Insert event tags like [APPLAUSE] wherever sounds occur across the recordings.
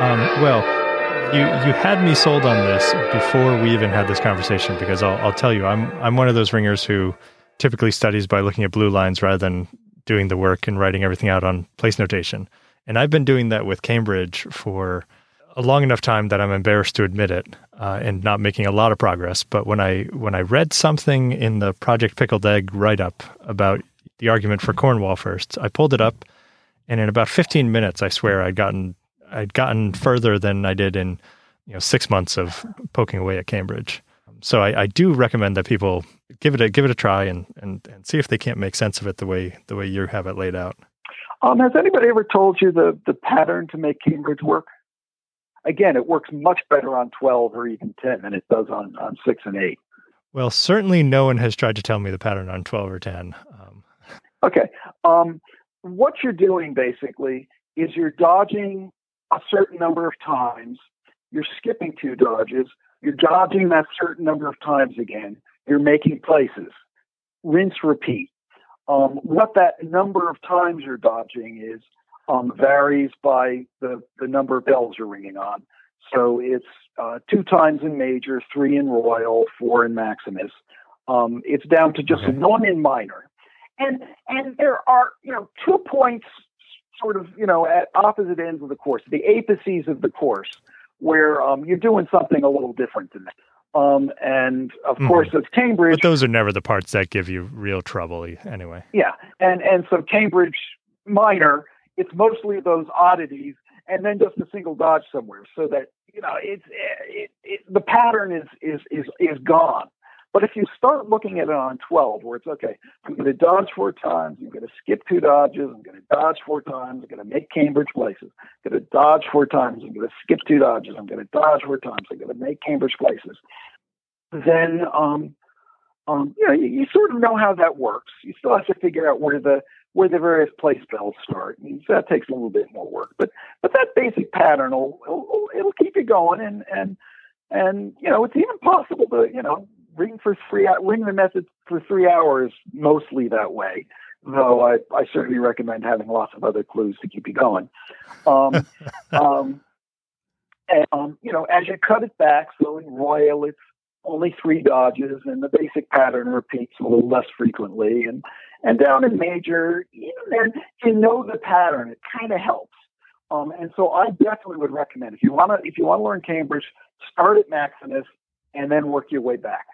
Um, well, you you had me sold on this before we even had this conversation because I'll I'll tell you I'm I'm one of those ringers who typically studies by looking at blue lines rather than doing the work and writing everything out on place notation. And I've been doing that with Cambridge for a long enough time that I'm embarrassed to admit it uh, and not making a lot of progress. But when I when I read something in the Project Pickled Egg write up about the argument for Cornwall first, I pulled it up, and in about 15 minutes, I swear I'd gotten I'd gotten further than I did in you know six months of poking away at Cambridge. So I, I do recommend that people give it a give it a try and, and and see if they can't make sense of it the way the way you have it laid out. Um, has anybody ever told you the the pattern to make Cambridge work? Again, it works much better on 12 or even 10 than it does on, on 6 and 8. Well, certainly no one has tried to tell me the pattern on 12 or 10. Um, okay. Um, what you're doing basically is you're dodging a certain number of times, you're skipping two dodges, you're dodging that certain number of times again, you're making places. Rinse, repeat. Um, what that number of times you're dodging is um, varies by the, the number of bells you're ringing on. So it's uh, two times in major, three in royal, four in maximus. Um, it's down to just one in minor. And and there are you know two points sort of you know at opposite ends of the course, the apices of the course, where um, you're doing something a little different than that. Um, and of mm course, it's Cambridge. But those are never the parts that give you real trouble, anyway. Yeah, and and so Cambridge minor, it's mostly those oddities, and then just a single dodge somewhere, so that you know it's it, it, the pattern is is is is gone. But if you start looking at it on 12, where it's okay, I'm going to dodge four times, I'm going to skip two dodges, I'm going to dodge four times, I'm going to make Cambridge places, I'm going to dodge four times, I'm going to skip two dodges, I'm going to dodge four times, I'm going to make Cambridge places, then um, um, you know you, you, sort of know how that works. You still have to figure out where the where the various place bells start. Mean, so that takes a little bit more work, but but that basic pattern will it'll, it'll keep you going, and and and you know it's even possible to you know ring for three ring the method for three hours mostly that way though I, I certainly recommend having lots of other clues to keep you going. Um, [LAUGHS] um, and, um, you know as you cut it back so in royal it's only three dodges and the basic pattern repeats a little less frequently. And and down in major you know, you know the pattern. It kind of helps. Um, and so I definitely would recommend if you want to if you want to learn Cambridge, start at Maximus and then work your way back.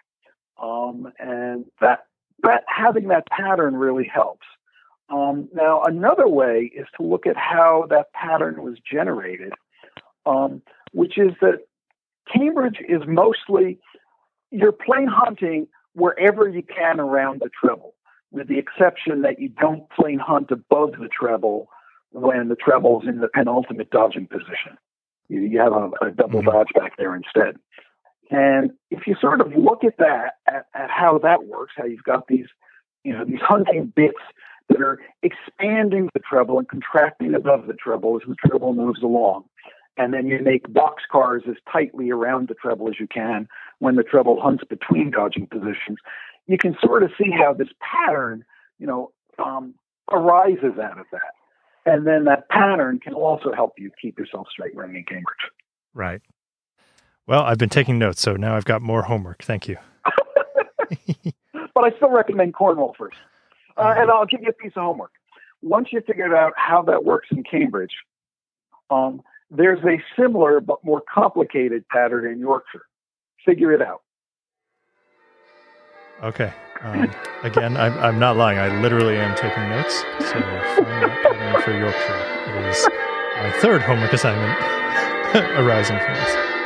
Um, and that, that having that pattern really helps. Um, now, another way is to look at how that pattern was generated, um, which is that Cambridge is mostly you're plain hunting wherever you can around the treble, with the exception that you don't plain hunt above the treble when the treble's in the penultimate dodging position. You, you have a, a double mm-hmm. dodge back there instead. And if you sort of look at that, at, at how that works, how you've got these, you know, these hunting bits that are expanding the treble and contracting above the treble as the treble moves along. And then you make box cars as tightly around the treble as you can when the treble hunts between dodging positions. You can sort of see how this pattern, you know, um, arises out of that. And then that pattern can also help you keep yourself straight running in Cambridge. Right. Well, I've been taking notes, so now I've got more homework. Thank you. [LAUGHS] but I still recommend Cornwall first. Uh, and I'll give you a piece of homework. Once you figured out how that works in Cambridge, um, there's a similar but more complicated pattern in Yorkshire. Figure it out. Okay. Um, again, I'm, I'm not lying. I literally am taking notes. So, pattern for Yorkshire. Is my third homework assignment [LAUGHS] arising from this.